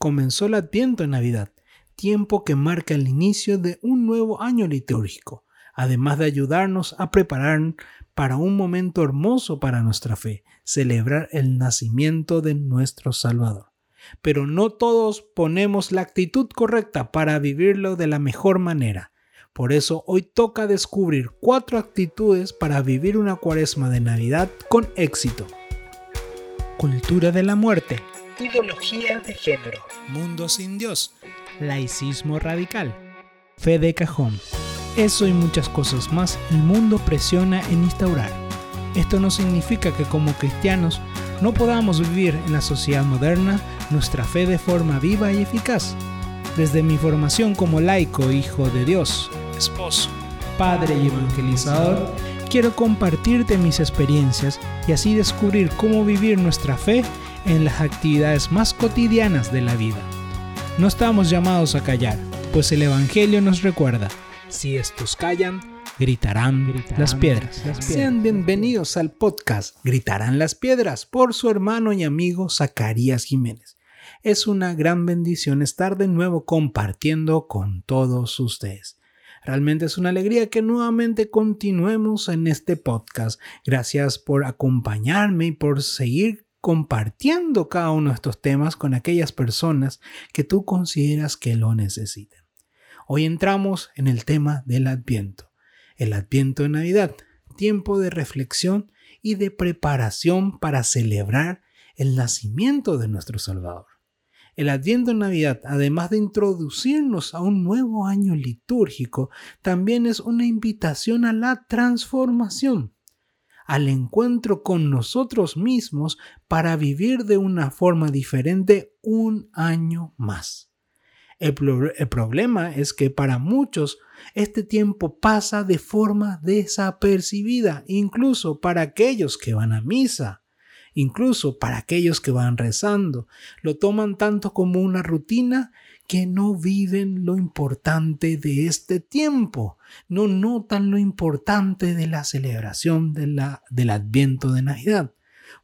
comenzó el Adviento en Navidad, tiempo que marca el inicio de un nuevo año litúrgico, además de ayudarnos a preparar para un momento hermoso para nuestra fe, celebrar el nacimiento de nuestro Salvador. Pero no todos ponemos la actitud correcta para vivirlo de la mejor manera. Por eso hoy toca descubrir cuatro actitudes para vivir una cuaresma de Navidad con éxito. Cultura de la muerte. Ideología de género. Mundo sin Dios. Laicismo radical. Fe de cajón. Eso y muchas cosas más el mundo presiona en instaurar. Esto no significa que como cristianos no podamos vivir en la sociedad moderna nuestra fe de forma viva y eficaz. Desde mi formación como laico, hijo de Dios, esposo, padre y evangelizador, quiero compartirte mis experiencias y así descubrir cómo vivir nuestra fe en las actividades más cotidianas de la vida. No estamos llamados a callar, pues el Evangelio nos recuerda, si estos callan, gritarán, las, piedras. Sean bienvenidos al podcast Gritarán las piedras por su hermano y amigo Zacarías Jiménez. Es una gran bendición estar de nuevo compartiendo con todos ustedes. Realmente es una alegría que nuevamente continuemos en este podcast. Gracias por acompañarme y por seguir compartiendo cada uno de estos temas con aquellas personas que tú consideras que lo necesitan. Hoy entramos en el tema del Adviento el Adviento de Navidad, tiempo de reflexión y de preparación para celebrar el nacimiento de nuestro Salvador. El Adviento de Navidad, además de introducirnos a un nuevo año litúrgico, también es una invitación a la transformación, al encuentro con nosotros mismos para vivir de una forma diferente un año más. El, problema es que para muchos este tiempo pasa de forma desapercibida, incluso para aquellos que van a misa, incluso para aquellos que van rezando. Lo toman tanto como una rutina que no viven lo importante de este tiempo, no notan lo importante de la celebración de la, del Adviento de Navidad.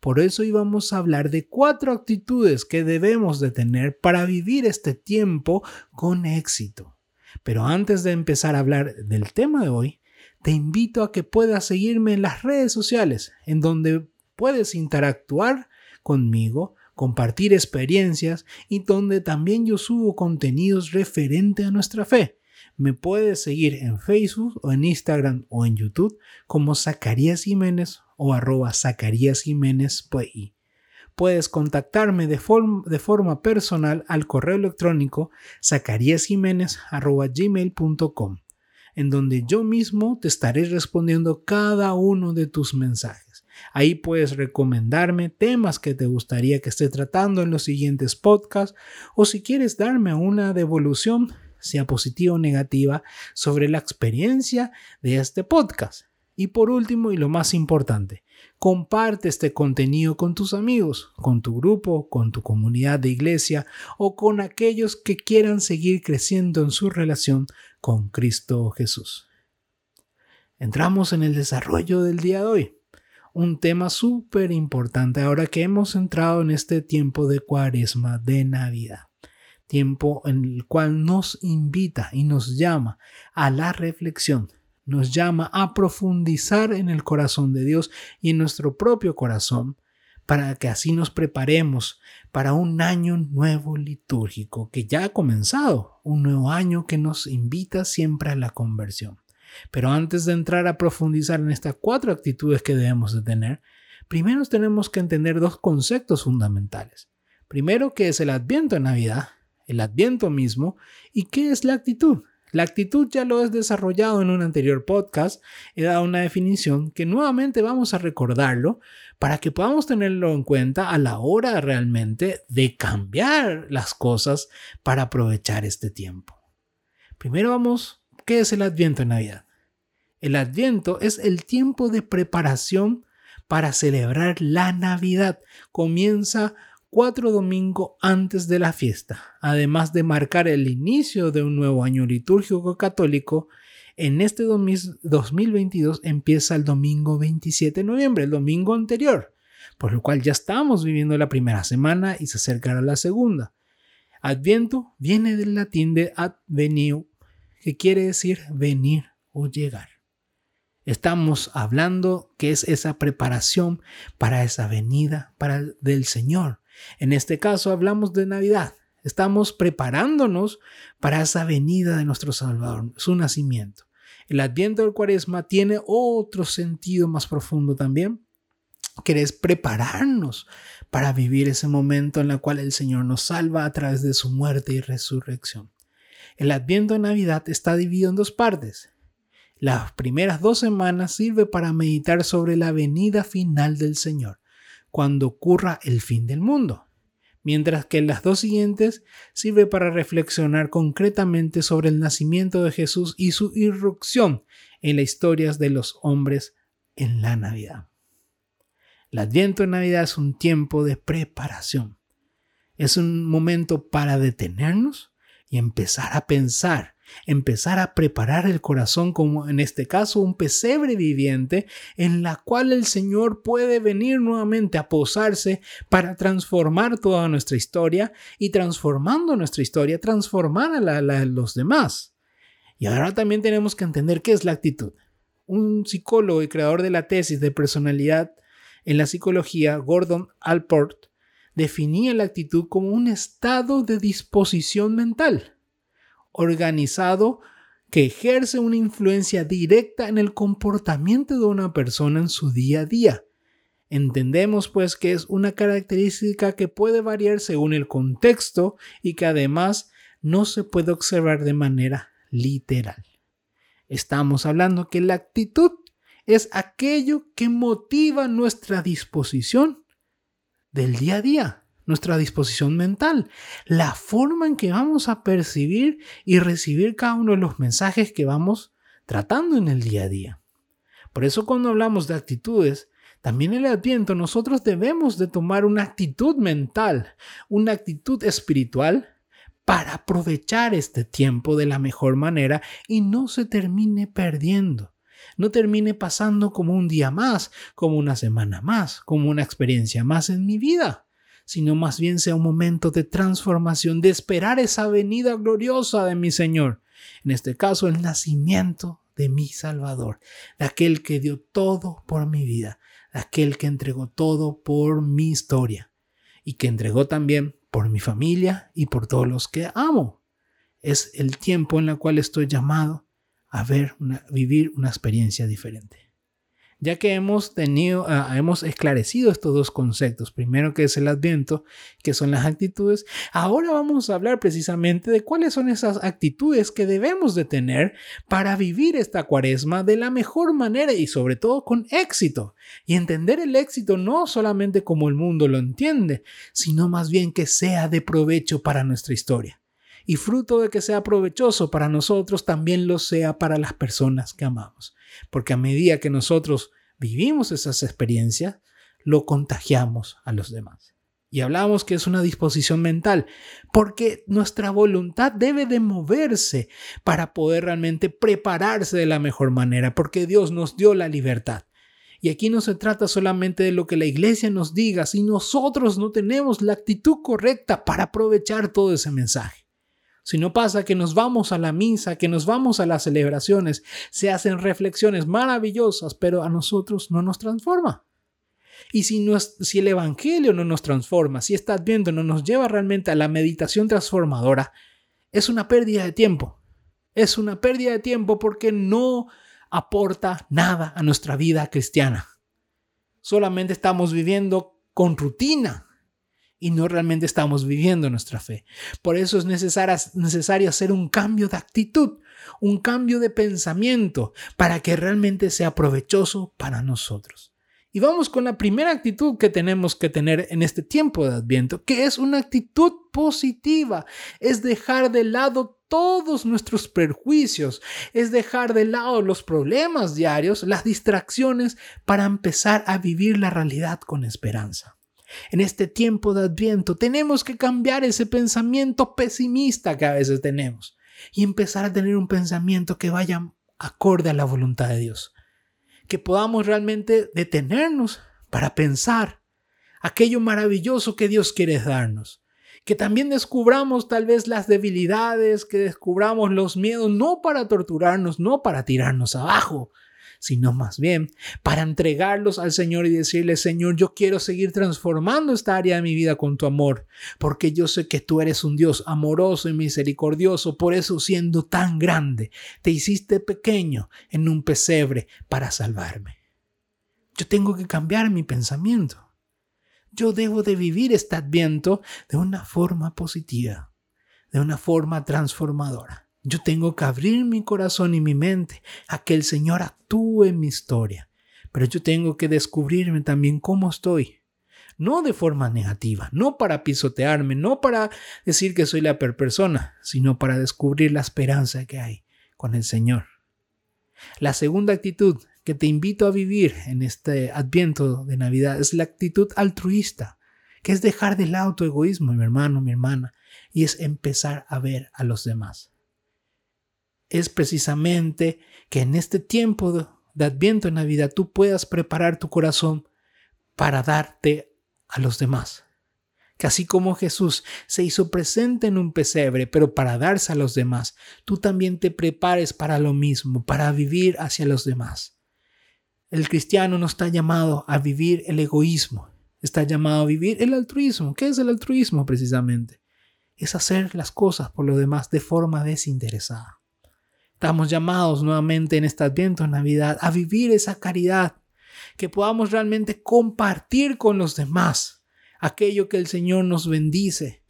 Por eso íbamos a hablar de cuatro actitudes que debemos de tener para vivir este tiempo con éxito. Pero antes de empezar a hablar del tema de hoy, te invito a que puedas seguirme en las redes sociales, en donde puedes interactuar conmigo, compartir experiencias y donde también yo subo contenidos referente a nuestra fe. Me puedes seguir en Facebook o en Instagram o en YouTube como Zacarías Jiménez o arroba Zacarías Jiménez Puedes contactarme de, de, forma personal al correo electrónico gmail.com en donde yo mismo te estaré respondiendo cada uno de tus mensajes. Ahí puedes recomendarme temas que te gustaría que esté tratando en los siguientes podcasts o si quieres darme una devolución, sea positiva o negativa, sobre la experiencia de este podcast. Y por último, y lo más importante, comparte este contenido con tus amigos, con tu grupo, con tu comunidad de iglesia o con aquellos que quieran seguir creciendo en su relación con Cristo Jesús. Entramos en el desarrollo del día de hoy. Un tema súper importante ahora que hemos entrado en este tiempo de cuaresma, de Navidad tiempo en el cual nos invita y nos llama a la reflexión, nos llama a profundizar en el corazón de Dios y en nuestro propio corazón para que así nos preparemos para un año nuevo litúrgico que ya ha comenzado, un nuevo año que nos invita siempre a la conversión. Pero antes de entrar a profundizar en estas cuatro actitudes que debemos de tener, primero tenemos que entender dos conceptos fundamentales. Primero, ¿qué es el Adviento de Navidad? El Adviento mismo. ¿Y qué es la actitud? La actitud ya lo he desarrollado en un anterior podcast, he dado una definición que nuevamente vamos a recordarlo para que podamos tenerlo en cuenta a la hora realmente de cambiar las cosas para aprovechar este tiempo. Primero vamos, ¿qué es el Adviento en Navidad? El Adviento es el tiempo de preparación para celebrar la Navidad. Comienza cuatro domingos antes de la fiesta, además de marcar el inicio de un nuevo año litúrgico católico. En este 2022 empieza el domingo 27 de noviembre, el domingo anterior, por lo cual ya estamos viviendo la primera semana y se acercará la segunda. Adviento viene del latín de advenio, que quiere decir venir o llegar. Estamos hablando que es esa preparación para esa venida para del Señor. En este caso hablamos de Navidad. Estamos preparándonos para esa venida de nuestro Salvador, su nacimiento. El adviento del cuaresma tiene otro sentido más profundo también, que es prepararnos para vivir ese momento en el cual el Señor nos salva a través de su muerte y resurrección. El adviento de Navidad está dividido en dos partes. Las primeras dos semanas sirve para meditar sobre la venida final del Señor, cuando ocurra el fin del mundo, mientras que las dos siguientes sirve para reflexionar concretamente sobre el nacimiento de Jesús y su irrupción en las historias de los hombres en la Navidad. El Adviento de Navidad es un tiempo de preparación. Es un momento para detenernos y empezar a pensar empezar a preparar el corazón como en este caso un pesebre viviente en la cual el Señor puede venir nuevamente a posarse para transformar toda nuestra historia y transformando nuestra historia, transformar a, la, los demás. Y ahora también tenemos que entender qué es la actitud. Un psicólogo y creador de la tesis de personalidad en la psicología, Gordon Alport, definía la actitud como un estado de disposición mental organizado que ejerce una influencia directa en el comportamiento de una persona en su día a día. Entendemos pues que es una característica que puede variar según el contexto y que además no se puede observar de manera literal. Estamos hablando que la actitud es aquello que motiva nuestra disposición del día a día nuestra disposición mental, la forma en que vamos a percibir y recibir cada uno de los mensajes que vamos tratando en el día a día. Por eso cuando hablamos de actitudes, también el adviento nosotros debemos de tomar una actitud mental, una actitud espiritual para aprovechar este tiempo de la mejor manera y no se termine perdiendo. No termine pasando como un día más, como una semana más, como una experiencia más en mi vida sino más bien sea un momento de transformación, de esperar esa venida gloriosa de mi Señor. En este caso, el nacimiento de mi Salvador, de aquel que dio todo por mi vida, de aquel que entregó todo por mi historia y que entregó también por mi familia y por todos los que amo. Es el tiempo en el cual estoy llamado a ver, vivir una experiencia diferente ya que hemos tenido, ah, hemos esclarecido estos dos conceptos. Primero que es el adviento, que son las actitudes. Ahora vamos a hablar precisamente de cuáles son esas actitudes que debemos de tener para vivir esta cuaresma de la mejor manera y sobre todo con éxito. Y entender el éxito no solamente como el mundo lo entiende, sino más bien que sea de provecho para nuestra historia y fruto de que sea provechoso para nosotros, también lo sea para las personas que amamos. Porque a medida que nosotros vivimos esas experiencias, lo contagiamos a los demás. Y hablamos que es una disposición mental, porque nuestra voluntad debe de moverse para poder realmente prepararse de la mejor manera, porque Dios nos dio la libertad. Y aquí no se trata solamente de lo que la iglesia nos diga, si nosotros no tenemos la actitud correcta para aprovechar todo ese mensaje. Si no pasa que nos vamos a la misa, que nos vamos a las celebraciones, se hacen reflexiones maravillosas, pero a nosotros no nos transforma. Y si, el Evangelio no nos transforma, si esta Adviento no nos lleva realmente a la meditación transformadora, es una pérdida de tiempo. Es una pérdida de tiempo porque no aporta nada a nuestra vida cristiana. Solamente estamos viviendo con rutina, y no realmente estamos viviendo nuestra fe. Por eso es necesario, hacer un cambio de actitud, un cambio de pensamiento para que realmente sea provechoso para nosotros. Y vamos con la primera actitud que tenemos que tener en este tiempo de Adviento, que es una actitud positiva, es dejar de lado todos nuestros perjuicios, es dejar de lado los problemas diarios, las distracciones, para empezar a vivir la realidad con esperanza. En este tiempo de adviento tenemos que cambiar ese pensamiento pesimista que a veces tenemos y empezar a tener un pensamiento que vaya acorde a la voluntad de Dios. Que podamos realmente detenernos para pensar aquello maravilloso que Dios quiere darnos. que también descubramos tal vez las debilidades, que descubramos los miedos, no para torturarnos, no para tirarnos abajo, sino más bien para entregarlos al Señor y decirle, Señor, yo quiero seguir transformando esta área de mi vida con tu amor, porque yo sé que tú eres un Dios amoroso y misericordioso, por eso siendo tan grande, te hiciste pequeño en un pesebre para salvarme. Yo tengo que cambiar mi pensamiento. Yo debo de vivir este adviento de una forma positiva, de una forma transformadora. Yo tengo que abrir mi corazón y mi mente a que el Señor actúe en mi historia. Pero yo tengo que descubrirme también cómo estoy. No de forma negativa, no para pisotearme, no para decir que soy la peor persona, sino para descubrir la esperanza que hay con el Señor. La segunda actitud que te invito a vivir en este adviento de Navidad es la actitud altruista, que es dejar de lado tu egoísmo, mi hermano, mi hermana, y es empezar a ver a los demás es precisamente que en este tiempo de, Adviento en Navidad tú puedas preparar tu corazón para darte a los demás. Que así como Jesús se hizo presente en un pesebre, pero para darse a los demás, tú también te prepares para lo mismo, para vivir hacia los demás. El cristiano no está llamado a vivir el egoísmo, está llamado a vivir el altruismo. ¿Qué es el altruismo precisamente? Es hacer las cosas por lo demás de forma desinteresada. Estamos llamados nuevamente en este Adviento, Navidad, a vivir esa caridad, que podamos realmente compartir con los demás aquello que el Señor nos bendice.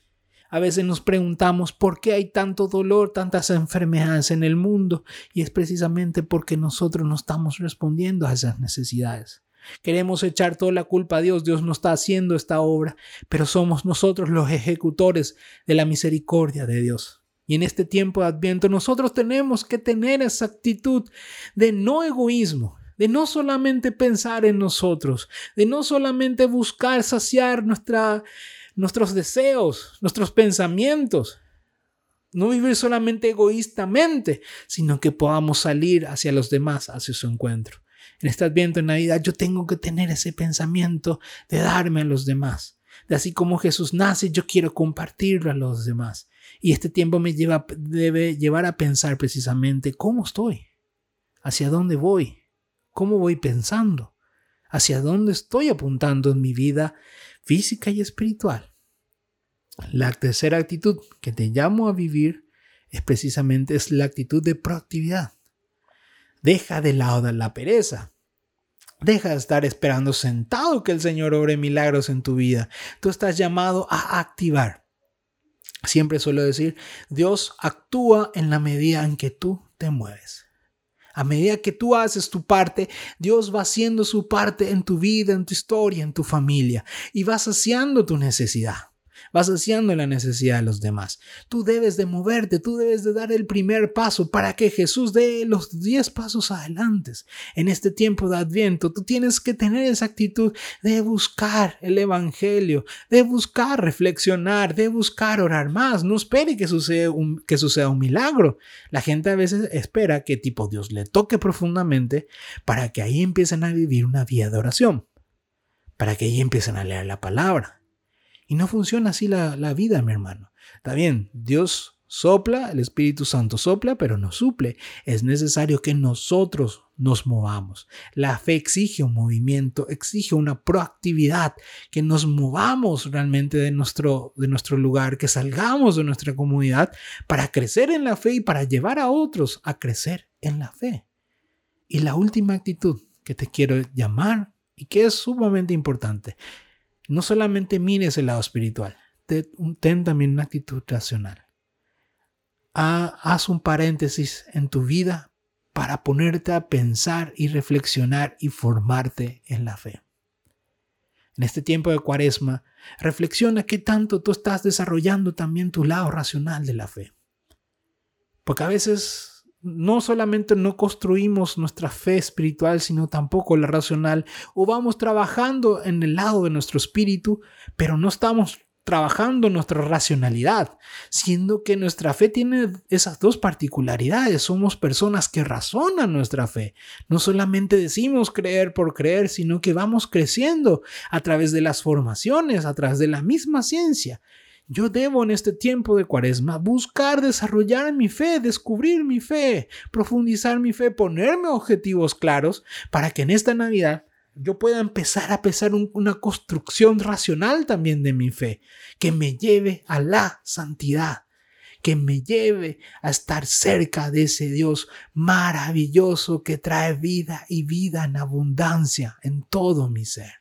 A veces nos preguntamos por qué hay tanto dolor, tantas enfermedades en el mundo, y es precisamente porque nosotros no estamos respondiendo a esas necesidades. Queremos echar toda la culpa a Dios, Dios no está haciendo esta obra, pero somos nosotros los ejecutores de la misericordia de Dios. Y en este tiempo de Adviento nosotros tenemos que tener esa actitud de no egoísmo, de no solamente pensar en nosotros, de no solamente buscar saciar nuestros deseos, nuestros pensamientos, no vivir solamente egoístamente, sino que podamos salir hacia los demás, hacia su encuentro. En este Adviento, en Navidad, yo tengo que tener ese pensamiento de darme a los demás. De así como Jesús nace, yo quiero compartirlo a los demás. Y este tiempo me lleva, debe llevar a pensar precisamente cómo estoy, hacia dónde voy, cómo voy pensando, hacia dónde estoy apuntando en mi vida física y espiritual. La tercera actitud que te llamo a vivir es precisamente es la actitud de proactividad. Deja de lado la pereza. Deja de estar esperando sentado que el Señor obre milagros en tu vida. Tú estás llamado a activar. Siempre suelo decir, Dios actúa en la medida en que tú te mueves. A medida que tú haces tu parte, Dios va haciendo su parte en tu vida, en tu historia, en tu familia, y va saciando tu necesidad vas haciendo la necesidad de los demás. Tú debes de moverte, tú debes de dar el primer paso para que Jesús dé los diez pasos adelante. En este tiempo de Adviento, tú tienes que tener esa actitud de buscar el Evangelio, de buscar reflexionar, de buscar orar más. No espere que suceda un, que suceda un milagro. La gente a veces espera que tipo Dios le toque profundamente para que ahí empiecen a vivir una vida de oración, para que ahí empiecen a leer la palabra y no funciona así la, vida, mi hermano. Está bien, Dios sopla, el Espíritu Santo sopla, pero no suple. Es necesario que nosotros nos movamos. La fe exige un movimiento, exige una proactividad, que nos movamos realmente de nuestro, de nuestro lugar, que salgamos de nuestra comunidad para crecer en la fe y para llevar a otros a crecer en la fe. Y la última actitud que te quiero llamar y que es sumamente importante no solamente mires el lado espiritual, ten también una actitud racional. Haz un paréntesis en tu vida para ponerte a pensar y reflexionar y formarte en la fe. En este tiempo de cuaresma, reflexiona qué tanto tú estás desarrollando también tu lado racional de la fe. Porque a veces no solamente no construimos nuestra fe espiritual, sino tampoco la racional, o vamos trabajando en el lado de nuestro espíritu, pero no estamos trabajando nuestra racionalidad, siendo que nuestra fe tiene esas dos particularidades. Somos personas que razonan nuestra fe. No solamente decimos creer por creer, sino que vamos creciendo a través de las formaciones, a través de la misma ciencia. Yo debo en este tiempo de cuaresma buscar desarrollar mi fe, descubrir mi fe, profundizar mi fe, ponerme objetivos claros para que en esta Navidad yo pueda empezar a pensar una construcción racional también de mi fe, que me lleve a la santidad, que me lleve a estar cerca de ese Dios maravilloso que trae vida y vida en abundancia en todo mi ser.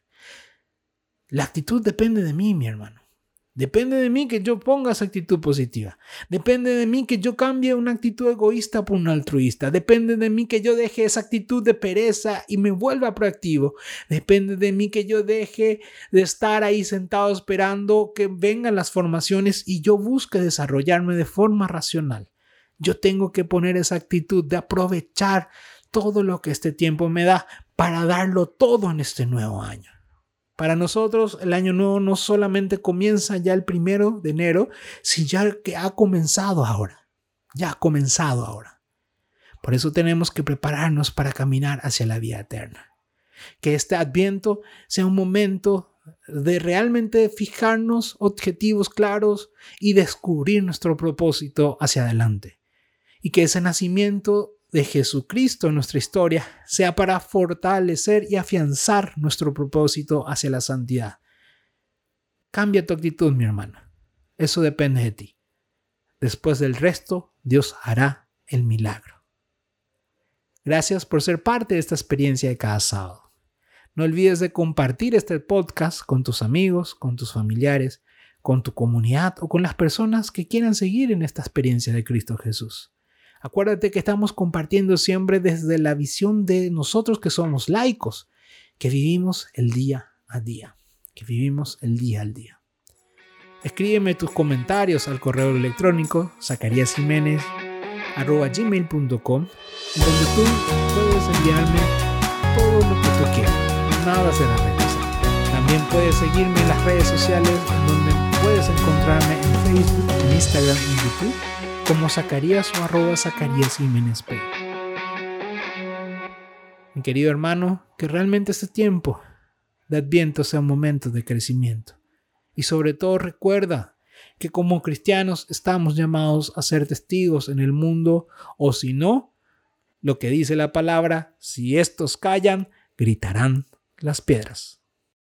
La actitud depende de mí, mi hermano. Depende de mí que yo ponga esa actitud positiva. Depende de mí que yo cambie una actitud egoísta por una altruista. Depende de mí que yo deje esa actitud de pereza y me vuelva proactivo. Depende de mí que yo deje de estar ahí sentado esperando que vengan las formaciones y yo busque desarrollarme de forma racional. Yo tengo que poner esa actitud de aprovechar todo lo que este tiempo me da para darlo todo en este nuevo año. Para nosotros el año nuevo no solamente comienza ya el primero de enero, sino ya que ha comenzado ahora. Ya ha comenzado ahora. Por eso tenemos que prepararnos para caminar hacia la vida eterna. Que este adviento sea un momento de realmente fijarnos objetivos claros y descubrir nuestro propósito hacia adelante. Y que ese nacimiento de Jesucristo en nuestra historia sea para fortalecer y afianzar nuestro propósito hacia la santidad. Cambia tu actitud, mi hermano. Eso depende de ti. Después del resto, Dios hará el milagro. Gracias por ser parte de esta experiencia de cada sábado. No olvides de compartir este podcast con tus amigos, con tus familiares, con tu comunidad o con las personas que quieran seguir en esta experiencia de Cristo Jesús. Acuérdate que estamos compartiendo siempre desde la visión de nosotros que somos laicos, que vivimos el día a día, que vivimos el día al día. Escríbeme tus comentarios al correo electrónico zacariasjiménez.gmail.com donde tú puedes enviarme todo lo que tú quieras. Nada será rechazado. También puedes seguirme en las redes sociales donde puedes encontrarme en Facebook, en Instagram y YouTube como Zacarías o arroba Zacarías Jiménez P. Mi querido hermano, que realmente este tiempo de Adviento sea un momento de crecimiento. Y sobre todo recuerda que como cristianos estamos llamados a ser testigos en el mundo o si no, lo que dice la palabra, si estos callan, gritarán las piedras.